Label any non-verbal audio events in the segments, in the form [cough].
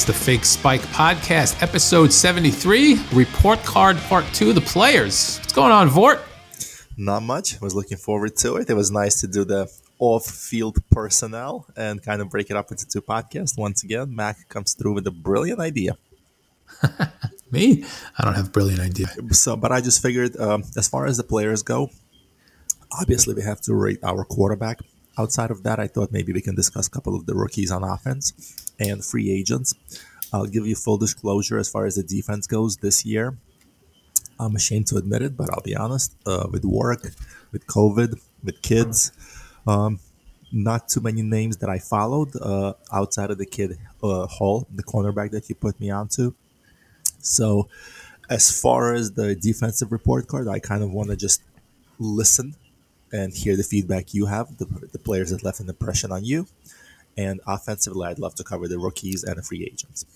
It's the Fake Spike Podcast, episode 73, Report Card Part 2, The Players. What's going on, Vort? Not much. I was looking forward to it. It was nice to do the off field personnel and kind of break it up into two podcasts. Once again, Mack comes through with a brilliant idea. [laughs] Me? I don't have a brilliant idea. So, but I just figured, um, as far as the players go, obviously we have to rate our quarterback. Outside of that, I thought maybe we can discuss a couple of the rookies on offense and free agents. I'll give you full disclosure as far as the defense goes this year. I'm ashamed to admit it, but I'll be honest. Uh, with work, with COVID, with kids, um, not too many names that I followed uh, outside of the kid uh, Hall, the cornerback that you put me onto. So, as far as the defensive report card, I kind of want to just listen and hear the feedback you have, the, the players that left an impression on you. And offensively, I'd love to cover the rookies and the free agents.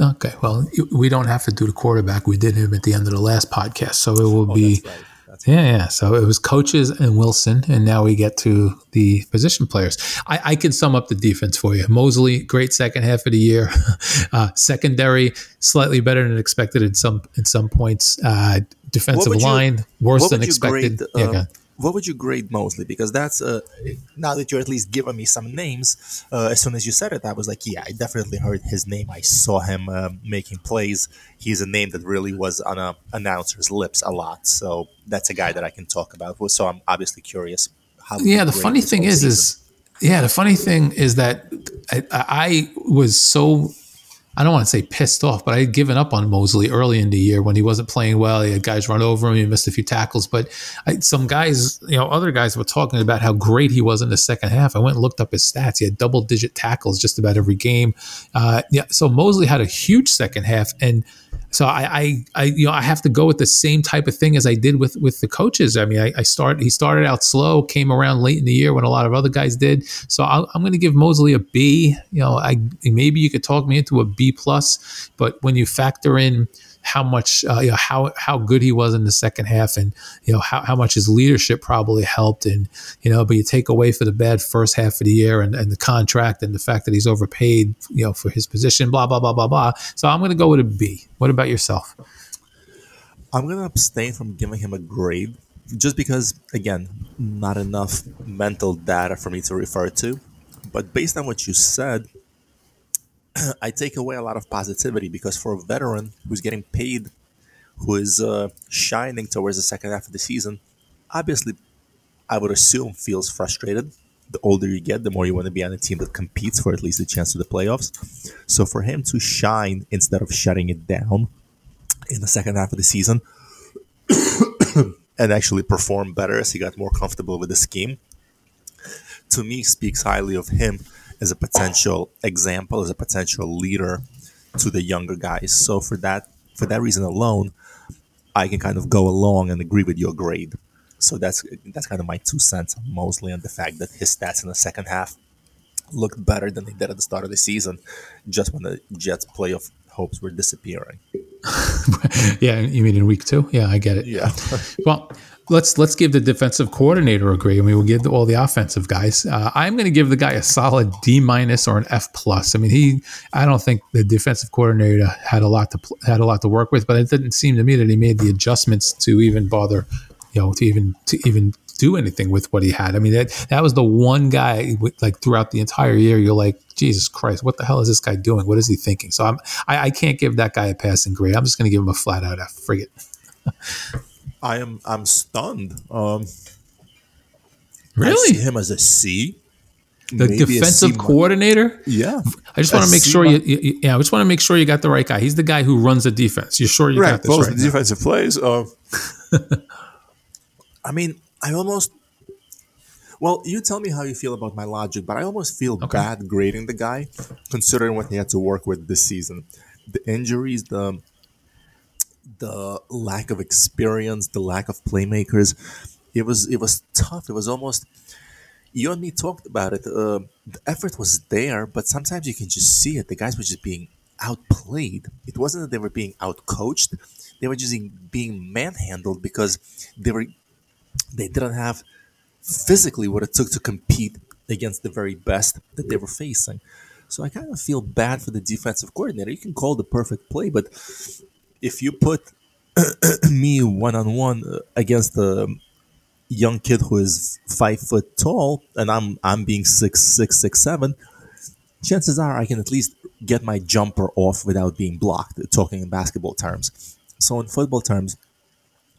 Okay, well, we don't have to do the quarterback. We did him at the end of the last podcast, so it will oh, be. That's right. That's yeah, yeah. So it was coaches and Wilson, and now we get to the position players. I, I can sum up the defense for you. Mosley, great second half of the year. [laughs] uh, secondary, slightly better than expected in some in some points. Uh, defensive line, you, worse than expected. Grade, uh, yeah, what would you grade Mosley? Because that's uh, now that you're at least giving me some names. Uh, as soon as you said it, I was like, yeah, I definitely heard his name. I saw him uh, making plays. He's a name that really was on a announcer's lips a lot. So that's a guy that I can talk about. So I'm obviously curious. How yeah, the funny thing is, season. is yeah, the funny thing is that I, I was so I don't want to say pissed off, but I had given up on Mosley early in the year when he wasn't playing well. He had guys run over him. He missed a few tackles, but I, some guys, you know, other guys were talking about how great he was in the second half. I went and looked up his stats. He had double digit tackles just about every game. Uh, yeah, so Mosley had a huge second half, and so I, I, I, you know, I have to go with the same type of thing as I did with with the coaches. I mean, I, I start he started out slow, came around late in the year when a lot of other guys did. So i am going to give Mosley a B. You know, I maybe you could talk me into a B plus, but when you factor in how much uh, you know how how good he was in the second half and you know how, how much his leadership probably helped. And you know but you take away for the bad first half of the year and, and the contract and the fact that he's overpaid you know for his position blah blah blah blah blah. So i'm going to go with a b. What about yourself? I'm going to abstain from giving him a grade just because again not enough mental data for me to refer to. But based on what you said [clears throat] I take away a lot of positivity because for a veteran who's getting paid, who is uh, shining towards the second half of the season, obviously, I would assume feels frustrated. The older you get, the more you want to be on a team that competes for at least a chance to the playoffs. So for him to shine instead of shutting it down in the second half of the season [coughs] and actually perform better as he got more comfortable with the scheme, to me speaks highly of him as a potential example, as a potential leader to the younger guys. So for that for that reason alone, I can kind of go along and agree with your grade. So that's that's kind of my two cents mostly on the fact that his stats in the second half looked better than they did at the start of the season, just when the Jets' playoff hopes were disappearing. [laughs] yeah, you mean in week two? Yeah, I get it. Yeah. well, let's let's give the defensive coordinator a grade. I mean, we'll give all the offensive guys. Uh, I'm going to give the guy a solid D minus or an F plus. I mean, he. I don't think the defensive coordinator had a lot to had a lot to work with, but it didn't seem to me that he made the adjustments to even bother, you know, to even to even do anything with what he had. I mean, that that was the one guy like throughout the entire year. You're like, Jesus Christ, what the hell is this guy doing? What is he thinking? So I'm I, I can't give that guy a passing grade. I'm just going to give him a flat out F. Frigate. [laughs] I am I'm stunned. Um, really, him as a C. The defensive coordinator. Yeah, I just want to make C sure you, you, Yeah, I just want to make sure you got the right guy. He's the guy who runs the defense. You're sure you right, got this right? the defensive plays. Uh, [laughs] I mean, I almost. Well, you tell me how you feel about my logic, but I almost feel okay. bad grading the guy, considering what he had to work with this season. The injuries, the the lack of experience, the lack of playmakers. It was it was tough. It was almost you and me talked about it. Uh, the effort was there, but sometimes you can just see it. The guys were just being outplayed. It wasn't that they were being outcoached; they were just being manhandled because they were they didn't have physically what it took to compete against the very best that they were facing. So I kind of feel bad for the defensive coordinator. You can call the perfect play, but if you put [clears throat] me one on one against a young kid who is five foot tall and I'm I'm being six six six seven, chances are I can at least get my jumper off without being blocked. Talking in basketball terms, so in football terms,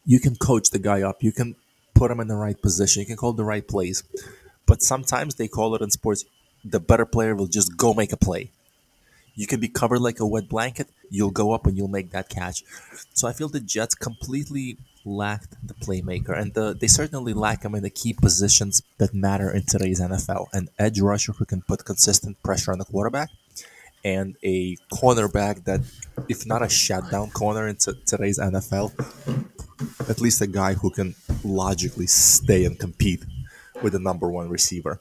you can coach the guy up. You can put him in the right position. You can call the right plays. But sometimes they call it in sports, the better player will just go make a play. You can be covered like a wet blanket. You'll go up and you'll make that catch. So I feel the Jets completely lacked the playmaker, and the, they certainly lack him in the key positions that matter in today's NFL. An edge rusher who can put consistent pressure on the quarterback, and a cornerback that, if not a shutdown corner in t- today's NFL, at least a guy who can logically stay and compete with the number one receiver.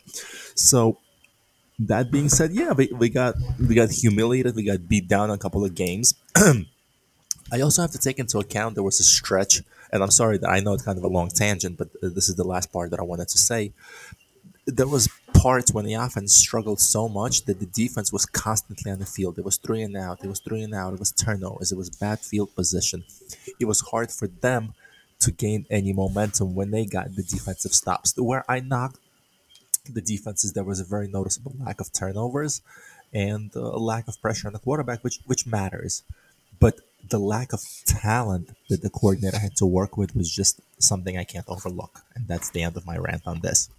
So that being said, yeah, we, we got we got humiliated, we got beat down a couple of games. [clears throat] I also have to take into account there was a stretch, and I'm sorry that I know it's kind of a long tangent, but uh, this is the last part that I wanted to say. There was parts when the offense struggled so much that the defense was constantly on the field. It was three and out. It was three and out. It was turnovers. It was bad field position. It was hard for them to gain any momentum when they got the defensive stops. Where I knocked the defenses, there was a very noticeable lack of turnovers and uh, a lack of pressure on the quarterback, which which matters. But the lack of talent that the coordinator had to work with was just something I can't overlook. And that's the end of my rant on this.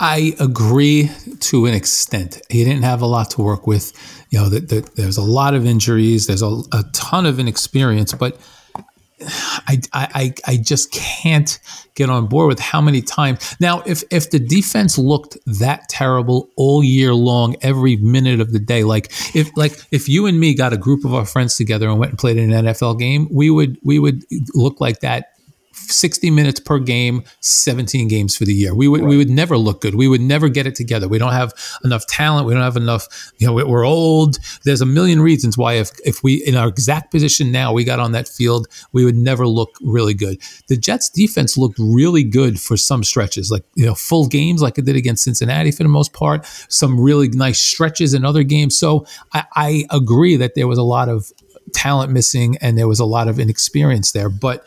I agree to an extent. He didn't have a lot to work with. You know, the, the, there's a lot of injuries. There's a, a ton of inexperience, but I, I, I just can't get on board with how many times. Now, if if the defense looked that terrible all year long, every minute of the day, like if like if you and me got a group of our friends together and went and played an NFL game, we would we would look like that 60 minutes per game, 17 games for the year. We would right. we would never look good. We would never get it together. We don't have enough talent. We don't have enough. You know, we're old. There's a million reasons why if if we in our exact position now we got on that field, we would never look really good. The Jets defense looked really good for some stretches, like you know full games, like it did against Cincinnati for the most part. Some really nice stretches in other games. So I, I agree that there was a lot of talent missing and there was a lot of inexperience there, but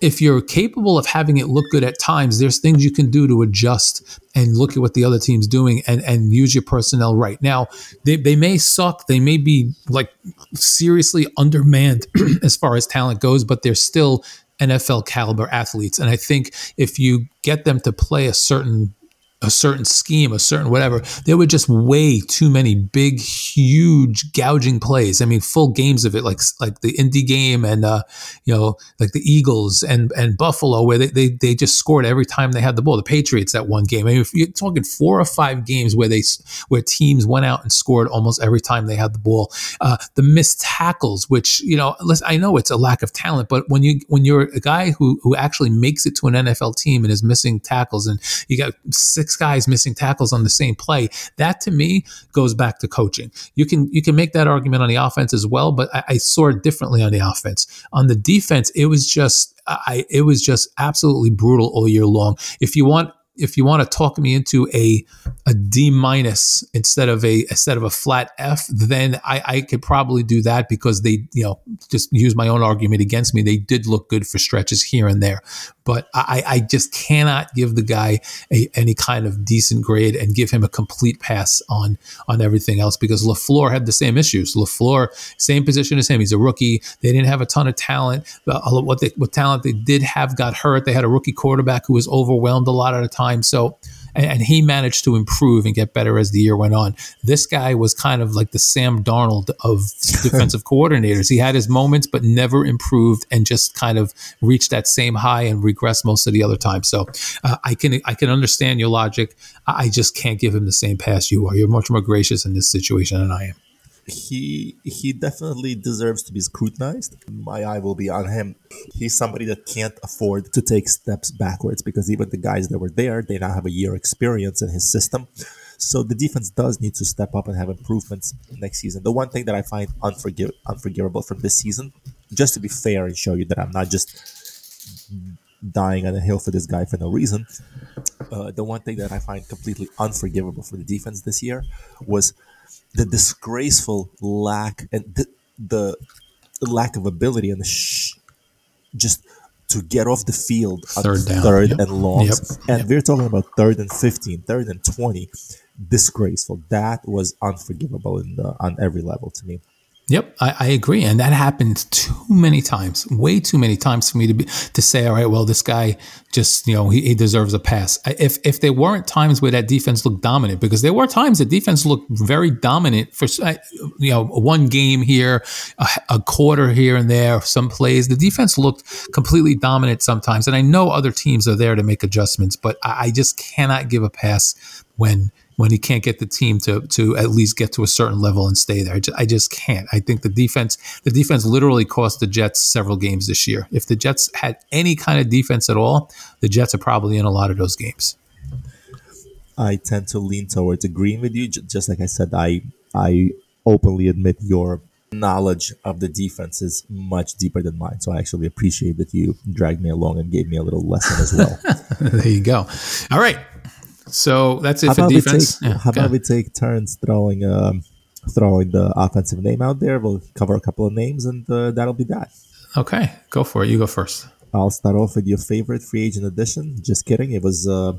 if you're capable of having it look good at times, there's things you can do to adjust and look at what the other team's doing and, and use your personnel right. Now, they, they may suck. They may be like seriously undermanned [clears throat] as far as talent goes, but they're still NFL caliber athletes. And I think if you get them to play a certain a certain scheme, a certain whatever, there were just way too many big, huge gouging plays. I mean, full games of it, like like the Indy game and uh, you know, like the Eagles and and Buffalo, where they, they they just scored every time they had the ball. The Patriots that one game. I mean, if you're talking four or five games where they where teams went out and scored almost every time they had the ball. Uh, the missed tackles, which you know, I know it's a lack of talent, but when you when you're a guy who who actually makes it to an NFL team and is missing tackles, and you got six six guys missing tackles on the same play. That to me goes back to coaching. You can you can make that argument on the offense as well, but I, I saw it differently on the offense. On the defense, it was just I it was just absolutely brutal all year long. If you want if you want to talk me into a a D minus instead of a instead of a flat F, then I, I could probably do that because they, you know, just use my own argument against me. They did look good for stretches here and there, but I, I just cannot give the guy a, any kind of decent grade and give him a complete pass on on everything else because LaFleur had the same issues. LaFleur, same position as him. He's a rookie. They didn't have a ton of talent. What they, what talent they did have got hurt. They had a rookie quarterback who was overwhelmed a lot of the time. So and, and, he managed to improve and get better as the year went on. This guy was kind of like the Sam Darnold of [laughs] defensive coordinators. He had his moments, but never improved and just kind of reached that same high and regressed most of the other time. So uh, I can I can understand your logic. I just can't give him the same pass you are. You're much more gracious in this situation than I am he he definitely deserves to be scrutinized. My eye will be on him. He's somebody that can't afford to take steps backwards because even the guys that were there, they now have a year experience in his system. So the defense does need to step up and have improvements next season. The one thing that I find unforgiv- unforgivable from this season, just to be fair and show you that I'm not just dying on a hill for this guy for no reason. Uh, the one thing that I find completely unforgivable for the defense this year was the disgraceful lack and the, the lack of ability and the sh- just to get off the field Third down. third Yep. and longs. Yep. And Yep. we're talking about third and 15, third and 20. Disgraceful. That was unforgivable in the, on every level to me. Yep, I, I agree, and that happened too many times, way too many times for me to be to say, all right, well, this guy just you know he, he deserves a pass. If if there weren't times where that defense looked dominant, because there were times the defense looked very dominant for you know one game here, a, a quarter here and there, some plays. The defense looked completely dominant sometimes, and I know other teams are there to make adjustments, but I, I just cannot give a pass when when he can't get the team to to at least get to a certain level and stay there. I just, I just can't. I think the defense the defense literally cost the Jets several games this year. If the Jets had any kind of defense at all, the Jets are probably in a lot of those games. I tend to lean towards agreeing with you. Just like I said, I I openly admit your knowledge of the defense is much deeper than mine. So I actually appreciate that you dragged me along and gave me a little lesson as well. [laughs] there you go. All right. So that's it how for defense. take Yeah, how about we take turns throwing um, throwing the offensive name out there? We'll cover a couple of names, and uh, that'll be that. okay, go for it. You go first. I'll start off with your favorite free agent addition. Just kidding. It was uh,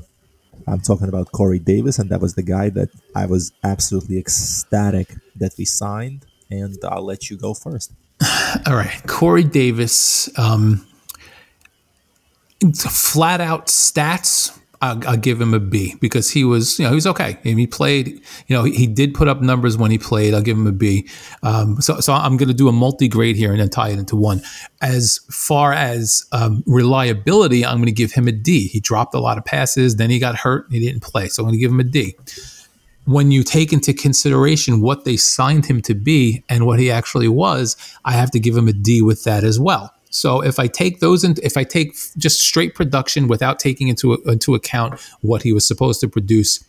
I'm talking about Corey Davis, and that was the guy that I was absolutely ecstatic that we signed. And I'll let you go first. [sighs] All right, Corey Davis. Um, flat out stats. I'll, I'll give him a B because he was, you know, he was okay. And he played, you know, he, he did put up numbers when he played. I'll give him a B. Um, so, so I'm going to do a multi grade here and then tie it into one. As far as um, reliability, I'm going to give him a D. He dropped a lot of passes, then he got hurt, he didn't play. So I'm going to give him a D when you take into consideration what they signed him to be and what he actually was, I have to give him a D with that as well. So if I take those in, if I take just straight production without taking into into account what he was supposed to produce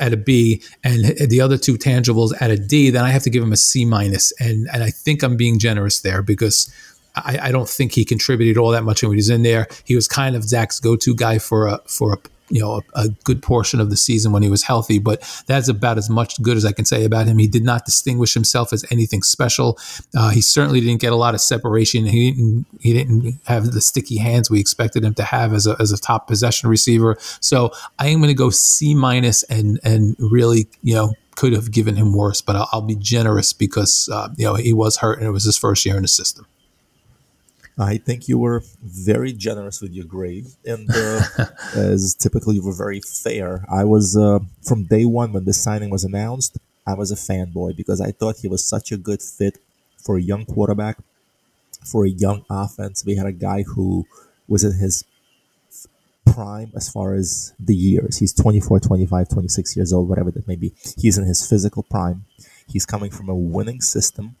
at a B and the other two tangibles at a D, then I have to give him a C minus. And and I think I'm being generous there because I, I don't think he contributed all that much when he was in there. He was kind of Zach's go-to guy for a for a you know a, a good portion of the season when he was healthy, but that's about as much good as I can say about him. He did not distinguish himself as anything special. Uh, he certainly didn't get a lot of separation. He didn't he didn't have the sticky hands we expected him to have as a as a top possession receiver. So I am going to go C minus and and really you know could have given him worse, but I'll, I'll be generous because uh, you know he was hurt and it was his first year in the system. I think you were very generous with your grade, and uh, [laughs] as typically, you were very fair. I was uh, from day one when the signing was announced. I was a fanboy because I thought he was such a good fit for a young quarterback, for a young offense. We had a guy who was in his prime as far as the years. He's 24, 25, 26 years old, whatever that may be. He's in his physical prime. He's coming from a winning system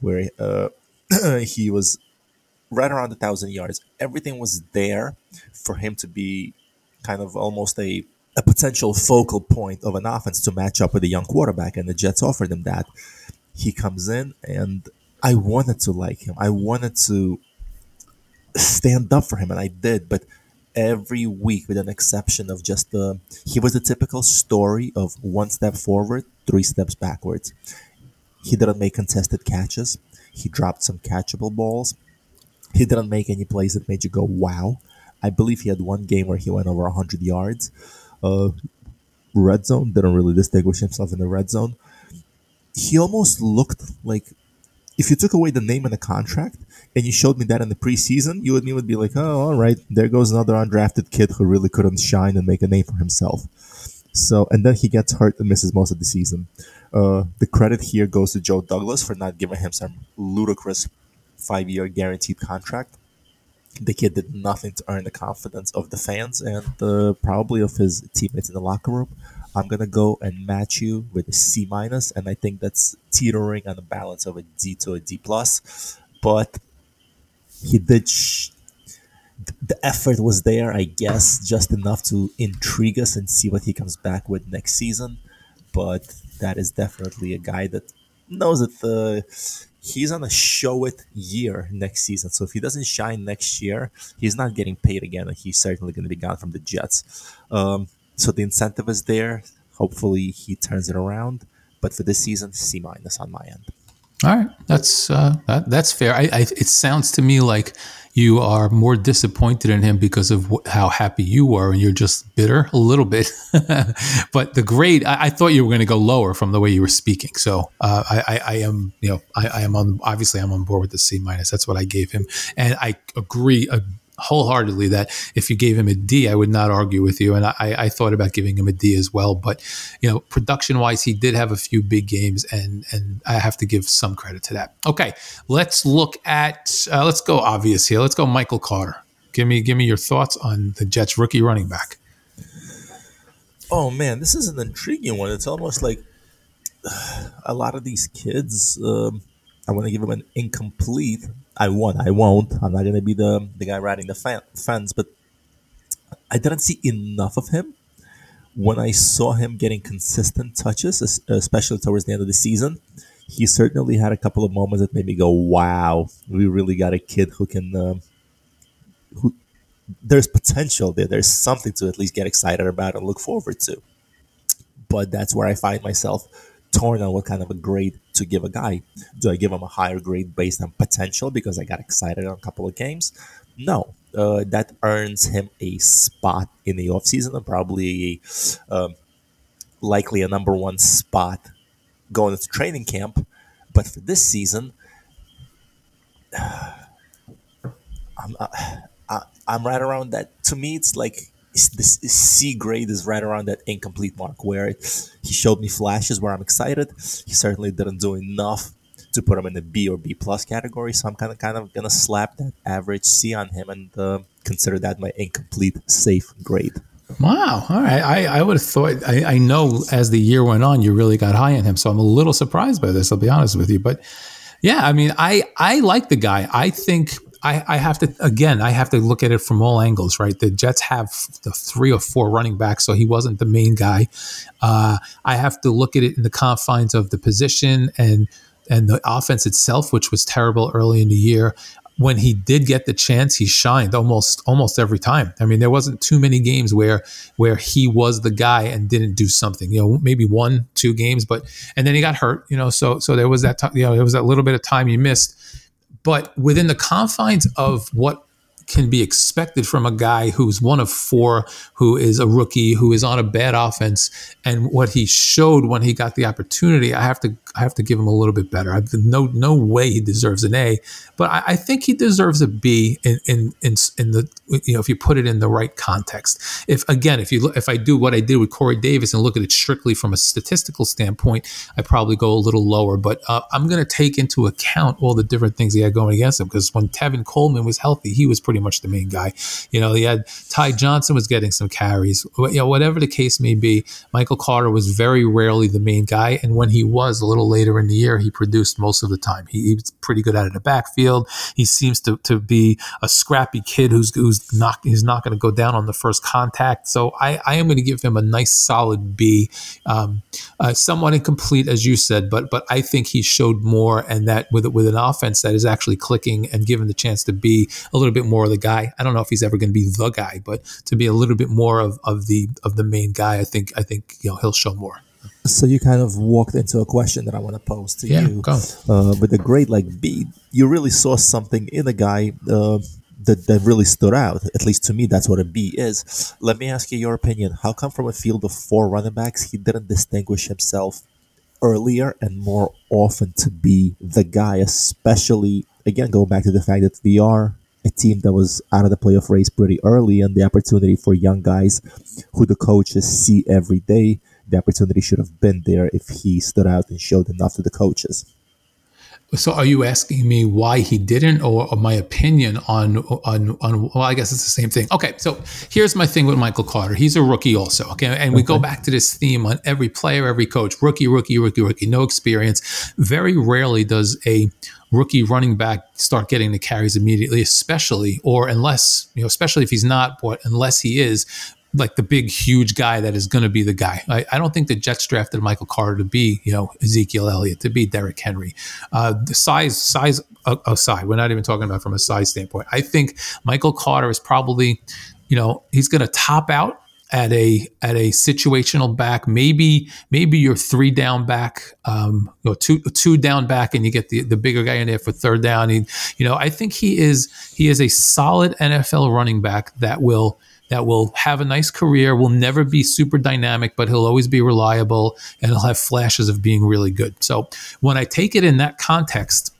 where uh, [clears throat] he was right around a thousand yards. Everything was there for him to be kind of almost a, a potential focal point of an offense to match up with a young quarterback, and the Jets offered him that. He comes in, and I wanted to like him. I wanted to stand up for him, and I did. But every week, with an exception of just the, he was the typical story of one step forward, three steps backwards. He didn't make contested catches. He dropped some catchable balls. He didn't make any plays that made you go, wow. I believe he had one game where he went over 100 yards. Uh, red zone, didn't really distinguish himself in the red zone. He almost looked like if you took away the name and the contract and you showed me that in the preseason, you and me would be like, oh, all right, there goes another undrafted kid who really couldn't shine and make a name for himself. So, and then he gets hurt and misses most of the season. Uh, the credit here goes to Joe Douglas for not giving him some ludicrous five year guaranteed contract. The kid did nothing to earn the confidence of the fans and uh, probably of his teammates in the locker room. I'm gonna go and match you with a C minus, and I think that's teetering on the balance of a D to a D plus. But he did. Sh- the effort was there, I guess, just enough to intrigue us and see what he comes back with next season. But that is definitely a guy that knows that the he's on a show it year next season. So if he doesn't shine next year, he's not getting paid again, and he's certainly going to be gone from the Jets. Um, so the incentive is there. Hopefully he turns it around. But for this season, C minus on my end. All right, that's uh, that, that's fair. I, I, it sounds to me like you are more disappointed in him because of wh- how happy you were, and you're just bitter a little bit. [laughs] but the grade, I, I, thought you were going to go lower from the way you were speaking. So uh, I, I, am, you know, I, am on. Obviously, I'm on board with the C minus. That's what I gave him, and I agree. Wholeheartedly that if you gave him a D, I would not argue with you. And I, I thought about giving him a D as well. But you know, production wise, he did have a few big games, and and I have to give some credit to that. Okay, let's look at uh, let's go obvious here. Let's go Michael Carter. Give me give me your thoughts on the Jets rookie running back. Oh man, this is an intriguing one. It's almost like [sighs] a lot of these kids. Um, I want to give them an incomplete I won. I won't. I'm not gonna be the the guy riding the fan, fans, but I didn't see enough of him when I saw him getting consistent touches, especially towards the end of the season. He certainly had a couple of moments that made me go, "Wow, we really got a kid who can." Uh, who there's potential there. There's something to at least get excited about and look forward to. But that's where I find myself torn on what kind of a grade to give a guy. Do I give him a higher grade based on potential because I got excited on a couple of games? No. Uh, that earns him a spot in the offseason and probably um, likely a number one spot going into training camp. But for this season, [sighs] I'm, uh, I'm right around that. To me, it's like this C grade is right around that incomplete mark where it, he showed me flashes where I'm excited. He certainly didn't do enough to put him in the B or B plus category, so I'm kind of kind of gonna slap that average C on him and uh, consider that my incomplete safe grade. Wow. All right. I, I would have thought, I, I know as the year went on, you really got high on him. So I'm a little surprised by this, I'll be honest with you. But yeah, I mean, I, I like the guy. I think I, I, have to again. I have to look at it from all angles, right? The Jets have the three or four running backs, so he wasn't the main guy. Uh, I have to look at it in the confines of the position and and the offense itself, which was terrible early in the year. When he did get the chance, he shined almost almost every time. I mean, there wasn't too many games where where he was the guy and didn't do something. You know, maybe one, two games, but and then he got hurt. You know, so so there was that t- you know there was that little bit of time he missed but within the confines of what can be expected from a guy who's one of four, who is a rookie, who is on a bad offense, and what he showed when he got the opportunity, I have to I have to give him a little bit better. I've no no way he deserves an A, but I, I think he deserves a B in, in in in the you know if you put it in the right context. If again, if you look, if I do what I did with Corey Davis and look at it strictly from a statistical standpoint, I probably go a little lower. But uh, I'm going to take into account all the different things he had going against him because when Tevin Coleman was healthy, he was pretty pretty much the main guy. You know, he had Ty Johnson was getting some carries. You know, whatever the case may be, Michael Carter was very rarely the main guy, and when he was a little later in the year, he produced most of the time. He, he was pretty good out of the backfield. He seems to, to be a scrappy kid who's who's not he's not going to go down on the first contact. So I, I am going to give him a nice solid B, um, uh, somewhat incomplete as you said, but but I think he showed more, and that with with an offense that is actually clicking and given the chance to be a little bit more the guy. I don't know if he's ever going to be the guy, but to be a little bit more of, of the of the main guy, I think I think you know he'll show more. So you kind of walked into a question that I want to pose to yeah, you. Go. Uh, with a great like B, you really saw something in a guy uh, that that really stood out. At least to me, that's what a B is. Let me ask you your opinion. How come from a field of four running backs, he didn't distinguish himself earlier and more often to be the guy, especially again going back to the fact that we are a team that was out of the playoff race pretty early and the opportunity for young guys who the coaches see every day the opportunity should have been there if he stood out and showed enough to the coaches so are you asking me why he didn't or, or, my opinion on, on on well I guess it's the same thing. Okay, so here's my thing with Michael Carter. He's a rookie also, okay? And we okay. go back to this theme on every player, every coach, rookie, rookie, rookie, rookie, no experience. Very rarely does a rookie running back start getting the carries immediately, especially or unless, you know, especially if he's not, but unless he is, like the big, huge guy that is going to be the guy. I, I, don't think the Jets drafted Michael Carter to be, you know, Ezekiel Elliott, to be Derrick Henry. Uh, the size, size aside, we're not even talking about from a size standpoint. I think Michael Carter is probably, you know, he's going to top out at a at a situational back. Maybe maybe you're three down back, um, you know, two two down back, and you get the, the bigger guy in there for third down. He, you know, I think he is he is a solid NFL running back that will that will have a nice career, will never be super dynamic, but he'll always be reliable and he'll have flashes of being really good. So when I take it in that context,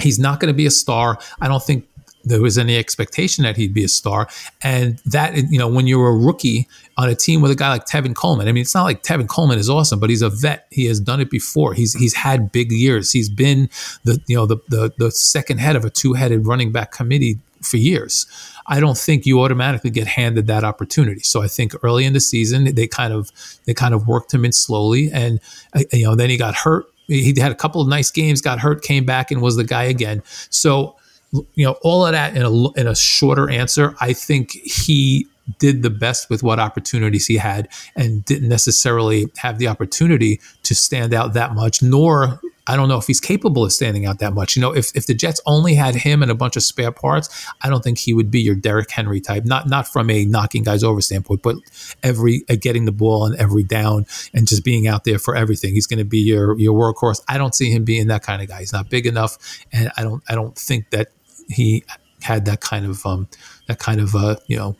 he's not going to be a star. I don't think there was any expectation that he'd be a star. And that, you know, when you're a rookie on a team with a guy like Tevin Coleman, I mean, it's not like Tevin Coleman is awesome, but he's a vet. He has done it before. He's he's had big years. He's been the you know the the, the second head of a two headed running back committee for years. I don't think you automatically get handed that opportunity. So I think early in the season they kind of they kind of worked him in slowly, and uh, you know then he got hurt. He had a couple of nice games, got hurt, came back, and was the guy again. So you know, all of that in a in a shorter answer, I think he did the best with what opportunities he had and didn't necessarily have the opportunity to stand out that much, nor I don't know if he's capable of standing out that much. You know, if, if the Jets only had him and a bunch of spare parts, I don't think he would be your Derrick Henry type. Not not from a knocking guys over standpoint, but every uh, getting the ball on every down and just being out there for everything. He's going to be your your workhorse. I don't see him being that kind of guy. He's not big enough, and I don't I don't think that he had that kind of um, that kind of uh, you know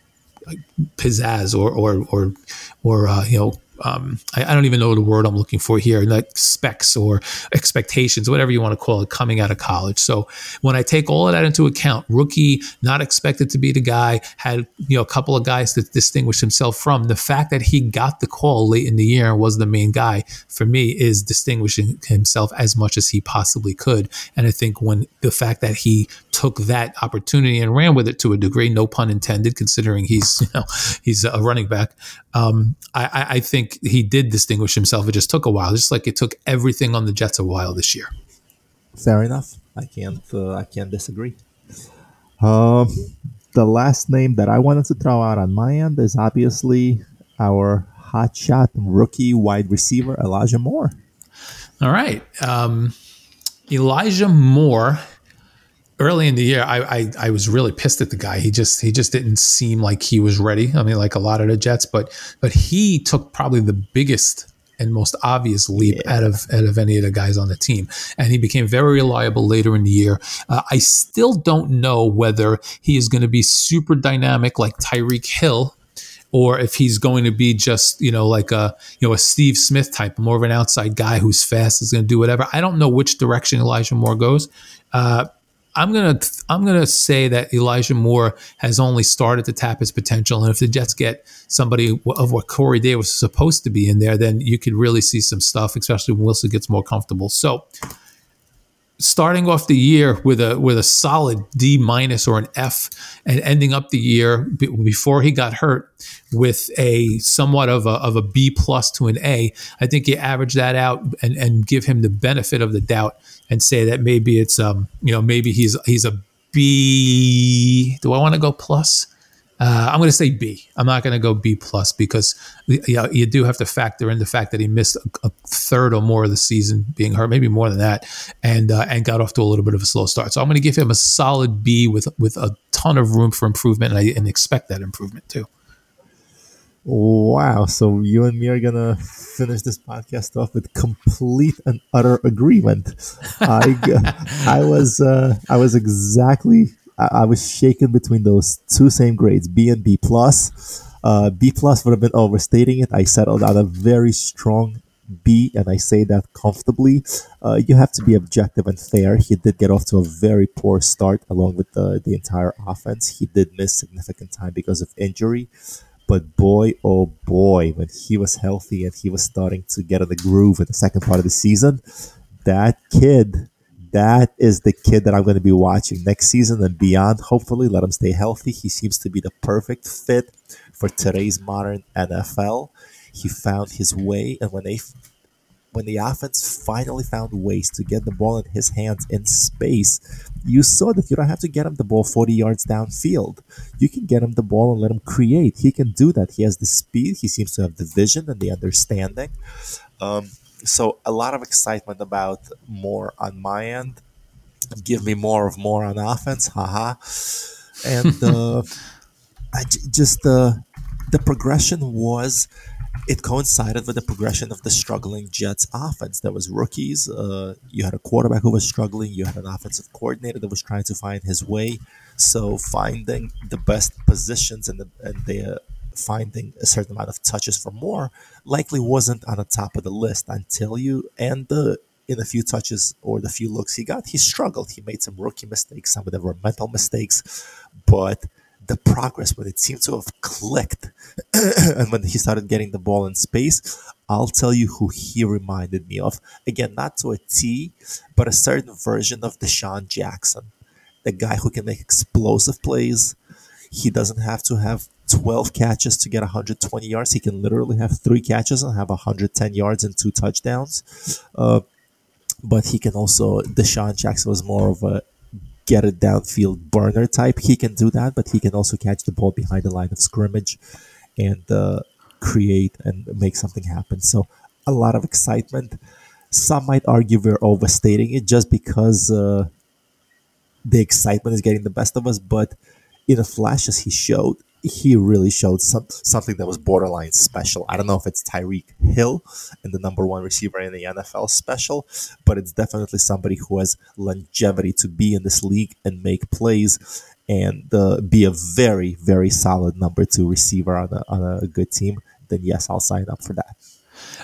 pizzazz or or or or uh, you know um, I, I, don't even know the word I'm looking for here, like specs or expectations, whatever you want to call it, coming out of college. So when I take all of that into account, rookie, not expected to be the guy, had you know a couple of guys to distinguish himself from. The fact that he got the call late in the year and was the main guy for me is distinguishing himself as much as he possibly could. And I think when the fact that he took that opportunity and ran with it to a degree, no pun intended, considering he's [laughs] you know he's a running back. Um, I, I think think he did distinguish himself. It just took a while, just like it took everything on the Jets a while this year. Fair enough. I can't. Uh, I can't disagree. Um, the last name that I wanted to throw out on my end is obviously our hotshot rookie wide receiver Elijah Moore. All right, um, Elijah Moore early in the year, I, I, I was really pissed at the guy. He just he just didn't seem like he was ready. I mean, like a lot of the Jets, but but he took probably the biggest and most obvious leap yeah. out of out of any of the guys on the team, and he became very reliable later in the year. Uh, I still don't know whether he is going to be super dynamic like Tyreek Hill. Or if he's going to be just you know like a you know a Steve Smith type, more of an outside guy who's fast is going to do whatever. I don't know which direction Elijah Moore goes. Uh, I'm gonna I'm gonna say that Elijah Moore has only started to tap his potential, and if the Jets get somebody of what Corey Davis was supposed to be in there, then you could really see some stuff, especially when Wilson gets more comfortable. So, starting off the year with a with a solid D minus or an F, and ending up the year b- before he got hurt with a somewhat of a of a B plus to an A, I think you average that out and and give him the benefit of the doubt and say that maybe it's um you know maybe he's he's a B. Do I want to go plus? Uh, I'm going to say B. I'm not going to go B plus because you, know, you do have to factor in the fact that he missed a, a, third or more of the season being hurt, maybe more than that, and uh, and got off to a little bit of a slow start. So I'm going to give him a solid B with with a ton of room for improvement, and I and expect that improvement too. Wow. So you and me are going to finish this podcast off with complete and utter agreement. I, [laughs] I was, uh, I was exactly, I, I, was shaken between those two same grades, B and B plus. Uh, B plus would have been overstating it. I settled on a very strong B, and I say that comfortably. Uh, you have to be objective and fair. He did get off to a very poor start along with the, the entire offense. He did miss significant time because of injury. But boy, oh boy, when he was healthy and he was starting to get in the groove in the second part of the season, that kid, that is the kid that I'm going to be watching next season and beyond. Hopefully, let him stay healthy. He seems to be the perfect fit for today's modern NFL. He found his way, and when they when the offense finally found ways to get the ball in his hands in space, you saw that you don't have to get him the ball 40 yards downfield. You can get him the ball and let him create. He can do that. He has the speed, he seems to have the vision and the understanding. Um, so, a lot of excitement about Moore on my end. Give me more of Moore on offense, haha. And [laughs] uh, I j- just uh, the progression was it coincided with the progression of the struggling Jets offense. There was rookies. Uh, you had a quarterback who was struggling. You had an offensive coordinator that was trying to find his way. So finding the best positions and the and the uh, finding a certain amount of touches for Moore likely wasn't on the top of the list until you and the in a few touches or the few looks he got, he struggled. He made some rookie mistakes. Some of them were mental mistakes, but the progress when it seemed to have clicked [clears throat] and when he started getting the ball in space, I'll tell you who he reminded me of. Again, not to a T, but a certain version of DeSean Jackson. The guy who can make explosive plays. He doesn't have to have 12 catches to get 120 yards. He can literally have three catches and have 110 yards and two touchdowns. Uh, but he can also, DeSean Jackson was more of a get a downfield burner type. He can do that, but he can also catch the ball behind the line of scrimmage and uh, create and make something happen. So a lot of excitement. Some might argue we're overstating it just because uh, the excitement is getting the best of us, but in the flashes he showed, he really showed some, something that was borderline special. I don't know if it's Tyreek Hill and the number one receiver in the NFL special, but it's definitely somebody who has longevity to be in this league and make plays and uh, be a very, very solid number two receiver on a, on a good team. Then, yes, I'll sign up for that.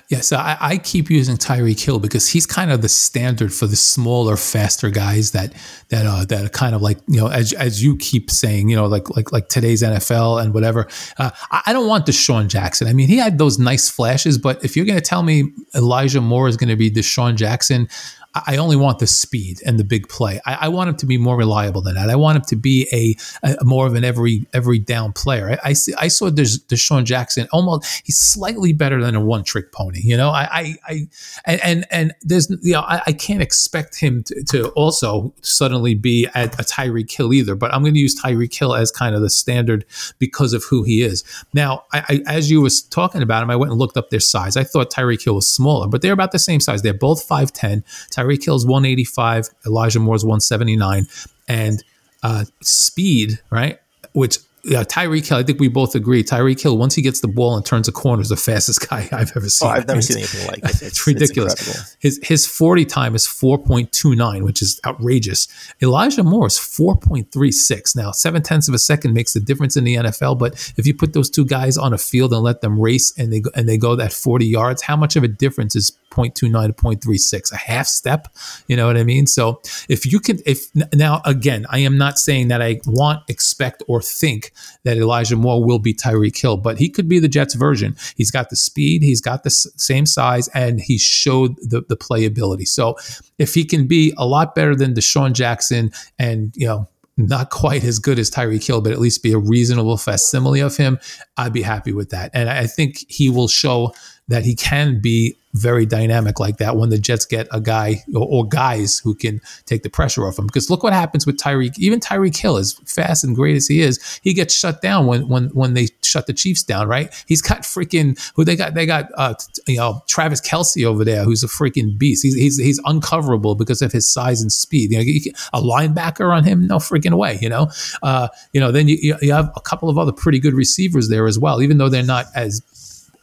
Yeah, so I, I, keep using Tyreek Hill because he's kind of the standard for the smaller, faster guys that that uh, that are kind of like you know as as you keep saying you know like like like today's NFL and whatever. Uh, I, I don't want DeSean Jackson. I mean, he had those nice flashes, but if you're going to tell me Elijah Moore is going to be DeSean Jackson, I only want the speed and the big play. I, I, want him to be more reliable than that. I want him to be a, a more of an every every down player. I, I, see, I saw Des, DeSean Jackson almost he's slightly better than a one trick pony. You know, I I, I and, and there's you know I, I can't expect him to, to, also suddenly be at a Tyreek Hill either. But I'm going to use Tyreek Hill as kind of the standard because of who he is. Now, I, as you was talking about him, I went and looked up their size. I thought Tyreek Hill was smaller, but they're about the same size. They're both five ten. Tyreek Hill's 185, Elijah Moore's 179, and uh, speed, right? Which yeah, Tyreek Hill, I think we both agree. Tyreek Hill, once he gets the ball and turns a corner, is the fastest [laughs] guy I've ever seen. Oh, I've never seen anything like [laughs] it. It's, it's ridiculous. It's his his 40 time is 4.29, which is outrageous. Elijah Moore is 4.36. Now, seven tenths of a second makes the difference in the NFL, but if you put those two guys on a field and let them race and they go, and they go that 40 yards, how much of a difference is 0.29 to 0.36 a half step you know what i mean? So if you can if now again i am not saying that i want expect or think that elijah moore will be tyreek hill but he could be the jets version. He's got the speed he's got the s- same size and he showed the, the playability. So if he can be a lot better than DeSean Jackson and you know not quite as good as Tyreek Hill, but at least be a reasonable facsimile of him, I'd be happy with that. And I think he will show that he can be very dynamic like that when the Jets get a guy or, or, guys who can take the pressure off him. Because look what happens with Tyreek. Even Tyreek Hill, as fast and great as he is, he gets shut down when when when they shut the Chiefs down. Right? He's got freaking who they got. They got uh, you know Travis Kelce over there, who's a freaking beast. He's he's he's uncoverable because of his size and speed. You know, a linebacker on him, no freaking way. You know, uh, you know. Then you you have a couple of other pretty good receivers there as well, even though they're not as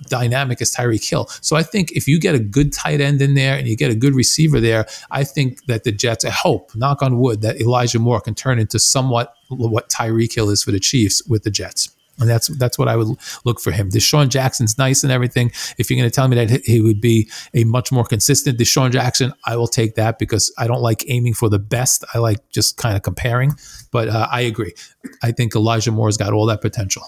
dynamic as Tyreek Hill. So I think if you get a good tight end in there and you get a good receiver there, I think that the Jets, I hope, knock on wood, that Elijah Moore can turn into somewhat what Tyreek Hill is for the Chiefs with the Jets. And that's that's what I would look for him. DeSean Jackson's nice and everything. If you're going to tell me that he would be a much more consistent DeSean Jackson, I will take that because I don't like aiming for the best. I like just kind of comparing. But uh, I agree. I think Elijah Moore's got all that potential.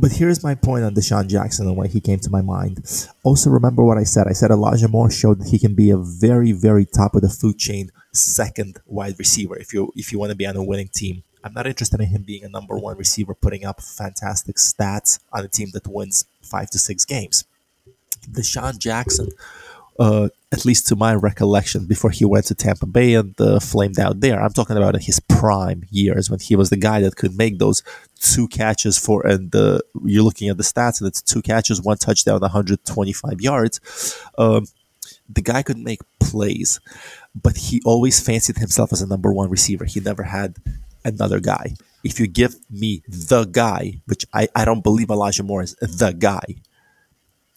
But here's my point on DeSean Jackson and why he came to my mind. Also, remember what I said. I said Elijah Moore showed that he can be a very, very top of the food chain second wide receiver if you if you want to be on a winning team. I'm not interested in him being a number one receiver, putting up fantastic stats on a team that wins five to six games. DeSean Jackson uh, at least to my recollection, before he went to Tampa Bay and uh, flamed out there. I'm talking about in his prime years when he was the guy that could make those two catches for, and uh, you're looking at the stats, and it's two catches, one touchdown, 125 yards. Um, the guy could make plays, but he always fancied himself as a number one receiver. He never had another guy. if you give me the guy, which I, I don't believe Elijah Moore is the guy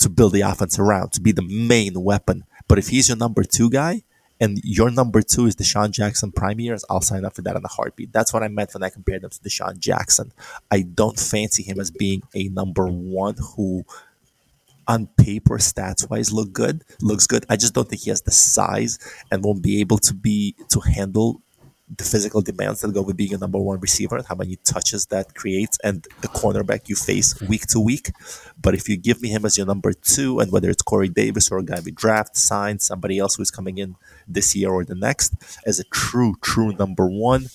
to build the offense around, to be the main weapon. But if he's your number two guy and your number two is DeSean Jackson prime years, I'll sign up for that in a heartbeat. That's what I meant when I compared him to DeSean Jackson. I don't fancy him as being a number one who on paper stats wise look good looks good i just don't think he has the size and won't be able to be to handle the physical demands that go with being a number one receiver and how many touches that creates and the cornerback you face week to week. But if you give me him as your number two, and whether it's Corey Davis or a guy we draft, sign, somebody else who's coming in this year or the next as a true, true number one,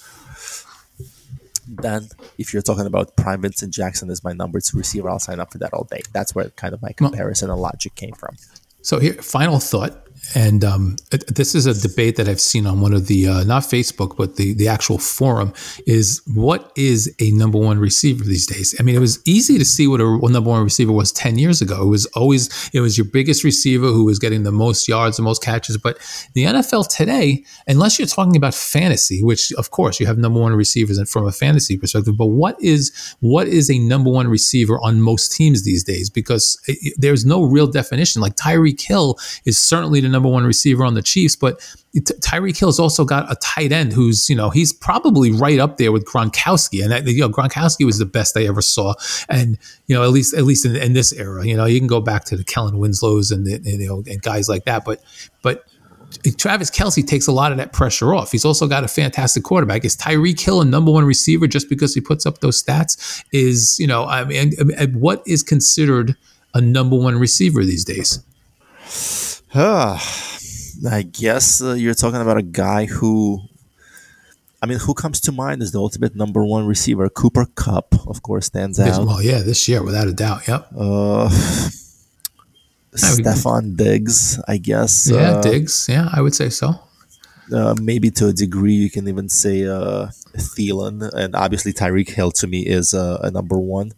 then if you're talking about Prime Vincent Jackson as my number two receiver, I'll sign up for that all day. That's where kind of my comparison and logic came from. So here, final thought and um, this is a debate that I've seen on one of the uh, not Facebook but the the actual forum is what is a number one receiver these days? I mean, it was easy to see what a, number one receiver was ten years ago. It was always it was your biggest receiver who was getting the most yards, the most catches. But the NFL today, unless you're talking about fantasy, which of course you have number one receivers from a fantasy perspective, but what is what is a number one receiver on most teams these days? Because it, there's no real definition. Like Tyreek Hill is certainly the number one receiver on the Chiefs, but Tyreek Hill's also got a tight end who's, you know, he's probably right up there with Gronkowski. And, you know, Gronkowski was the best I ever saw. And, you know, at least, at least in, in this era, you know, you can go back to the Kellen Winslows and, and, you know, and guys like that. But, but, Travis Kelce takes a lot of that pressure off. He's also got a fantastic quarterback. Is Tyreek Hill a number one receiver just because he puts up those stats? Is you know, I mean, what is considered a number one receiver these days? [sighs] I guess uh, you're talking about a guy who, I mean, who comes to mind as the ultimate number one receiver? Cooper Kupp, of course, stands out. Well, yeah, this year without a doubt. Yep. Uh, [sighs] Stefon Diggs, I guess. Yeah, uh, Diggs. Yeah, I would say so. Uh, maybe to a degree, you can even say uh, Thielen, and obviously Tyreek Hill to me is uh, a number one.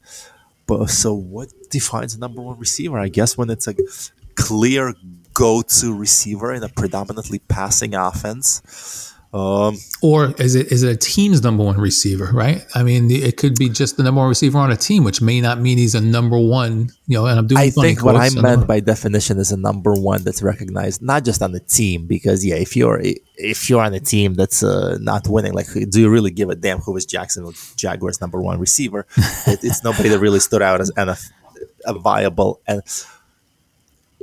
But so, what defines a number one receiver? I guess when it's a clear go-to receiver in a predominantly passing offense. Um, or is it is it a team's number one receiver? Right. I mean, it could be just the number one receiver on a team, which may not mean he's a number one. You know, and I'm doing. I think what I meant by definition is a number one that's recognized not just on the team, because yeah, if you're if you're on a team that's uh, not winning, like, do you really give a damn who is Jacksonville Jaguars' number one receiver? [laughs] it, it's nobody that really stood out as a, a viable and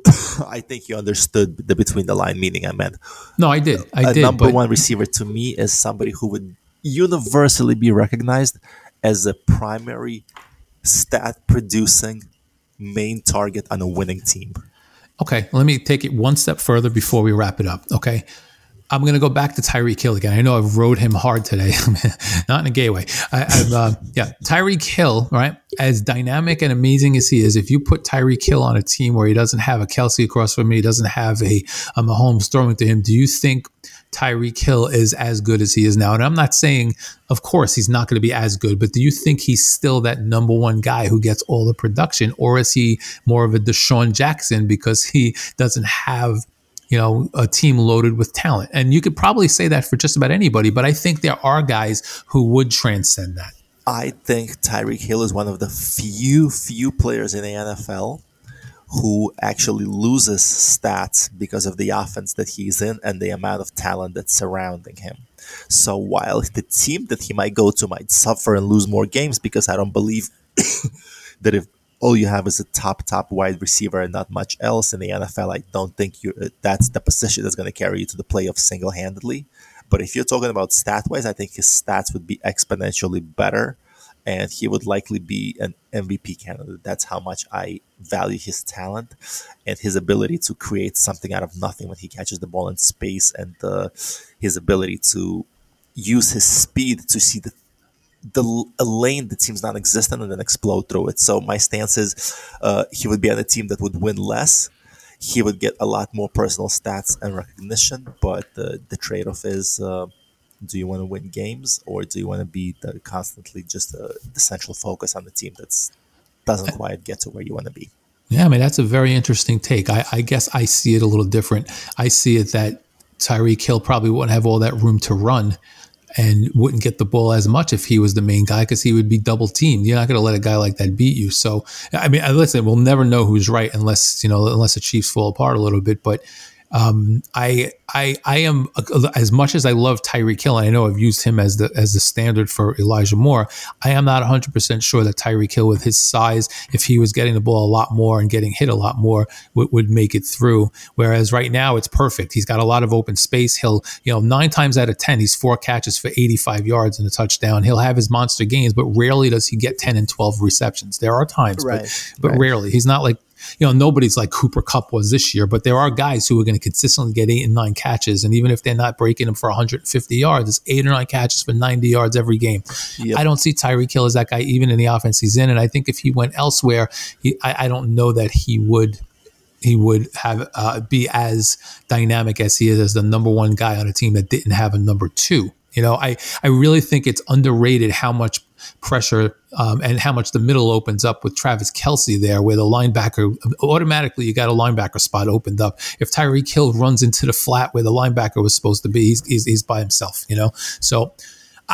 [coughs] I think you understood the between the line meaning I meant. No, I did. I a did. number one receiver to me is somebody who would universally be recognized as a primary stat producing main target on a winning team. Okay, let me take it one step further before we wrap it up. Okay. I'm going to go back to Tyreek Hill again. I know I've rode him hard today, [laughs] not in a gay way. I, uh, yeah, Tyreek Hill, right? As dynamic and amazing as he is, if you put Tyreek Hill on a team where he doesn't have a Kelce across from me, he doesn't have a, a Mahomes throwing to him, do you think Tyreek Hill is as good as he is now? And I'm not saying, of course, he's not going to be as good, but do you think he's still that number one guy who gets all the production, or is he more of a DeSean Jackson because he doesn't have you know, a team loaded with talent. And you could probably say that for just about anybody, but I think there are guys who would transcend that. I think Tyreek Hill is one of the few, few players in the NFL who actually loses stats because of the offense that he's in and the amount of talent that's surrounding him. So while the team that he might go to might suffer and lose more games because I don't believe [coughs] that if all you have is a top top wide receiver and not much else in the NFL. I don't think you that's the position that's going to carry you to the playoffs single handedly. But if you're talking about stat wise, I think his stats would be exponentially better, and he would likely be an MVP candidate. That's how much I value his talent and his ability to create something out of nothing when he catches the ball in space, and uh, his ability to use his speed to see the the a lane that seems non-existent and then explode through it. So my stance is uh, he would be on a team that would win less. He would get a lot more personal stats and recognition, but the trade-off is: uh, do you want to win games or do you want to be the, constantly just uh, the central focus on the team that doesn't quite get to where you want to be? Yeah, I mean that's a very interesting take. I, I guess I see it a little different. I see it that Tyreek Hill probably wouldn't have all that room to run and wouldn't get the ball as much if he was the main guy because he would be double teamed. You're not going to let a guy like that beat you. So, I mean, listen, we'll never know who's right unless, you know, unless the Chiefs fall apart a little bit. But um, I, I, I am as much as I love Tyreek Hill, and I know I've used him as the as the standard for Elijah Moore. I am not 100 percent sure that Tyreek Hill, with his size, if he was getting the ball a lot more and getting hit a lot more, would, would make it through. Whereas right now, it's perfect. He's got a lot of open space. He'll, you know, nine times out of ten, he's four catches for 85 yards and a touchdown. He'll have his monster games, but rarely does he get 10 and 12 receptions. There are times, right, but, but right. rarely. He's not like you know, nobody's like Cooper Kupp was this year, but there are guys who are going to consistently get eight and nine catches. And even if they're not breaking them for 150 yards, it's eight or nine catches for 90 yards every game. Yep. I don't see Tyreek Hill as that guy, even in the offense he's in. And I think if he went elsewhere, he, I, I don't know that he would he would have uh, be as dynamic as he is as the number one guy on a team that didn't have a number two. You know, I I really think it's underrated how much pressure um, and how much the middle opens up with Travis Kelce there, where the linebacker automatically you got a linebacker spot opened up. If Tyreek Hill runs into the flat where the linebacker was supposed to be, he's, he's, he's by himself, you know? So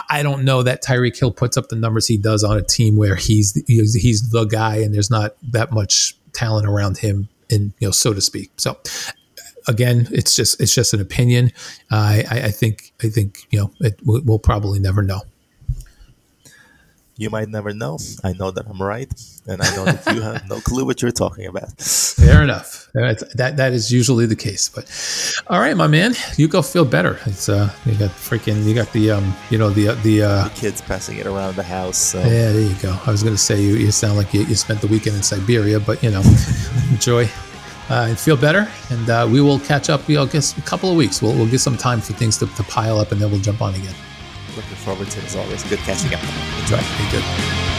I don't know that Tyreek Hill puts up the numbers he does on a team where he's, he's, he's the guy and there's not that much talent around him, in you know, so to speak. So again, it's just it's just an opinion. Uh, I, I think I think you know it, we'll probably never know you might never know. I know that I'm right, and I know that you [laughs] have no clue what you're talking about. Fair enough. That that is usually the case. But all right, my man, you go feel better. It's uh, you got freaking, you got the um, you know the uh, the, uh, the kids passing it around the house. So. Yeah, there you go. I was gonna say you, you sound like you, you spent the weekend in Siberia, but you know, [laughs] enjoy. Uh, and feel better, and uh, we will catch up. You know, guess a couple of weeks. We'll, we'll get some time for things to, to pile up, and then we'll jump on again. Looking forward to it as always. Good catching up. Enjoy. Be good.